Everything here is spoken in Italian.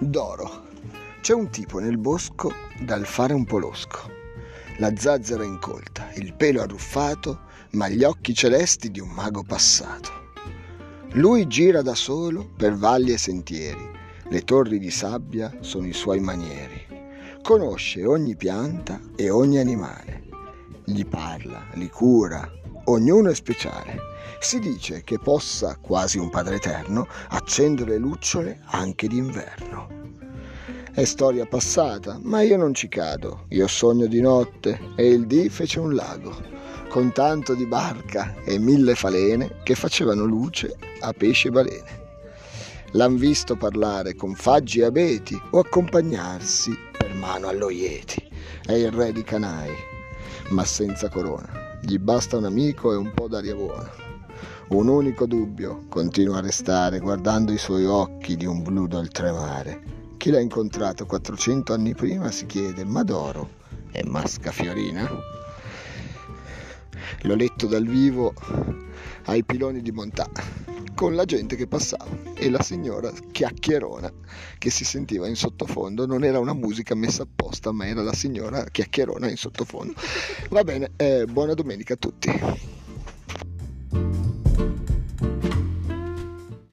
d'oro. C'è un tipo nel bosco dal fare un po' losco. La zazzera incolta, il pelo arruffato, ma gli occhi celesti di un mago passato. Lui gira da solo per valli e sentieri, le torri di sabbia sono i suoi manieri. Conosce ogni pianta e ogni animale. Gli parla, li cura, ognuno è speciale. Si dice che possa, quasi un padre eterno, accendere lucciole anche d'inverno. È storia passata, ma io non ci cado. Io sogno di notte e il dì fece un lago, con tanto di barca e mille falene che facevano luce a pesci e balene. L'han visto parlare con faggi e abeti o accompagnarsi per mano allo Ieti. È il re di Canai, ma senza corona gli basta un amico e un po' d'aria buona. Un unico dubbio continua a restare guardando i suoi occhi di un blu d'oltremare. Chi l'ha incontrato 400 anni prima si chiede, ma d'oro è masca fiorina? L'ho letto dal vivo ai piloni di Montà con la gente che passava e la signora chiacchierona che si sentiva in sottofondo. Non era una musica messa apposta ma era la signora chiacchierona in sottofondo. Va bene eh, buona domenica a tutti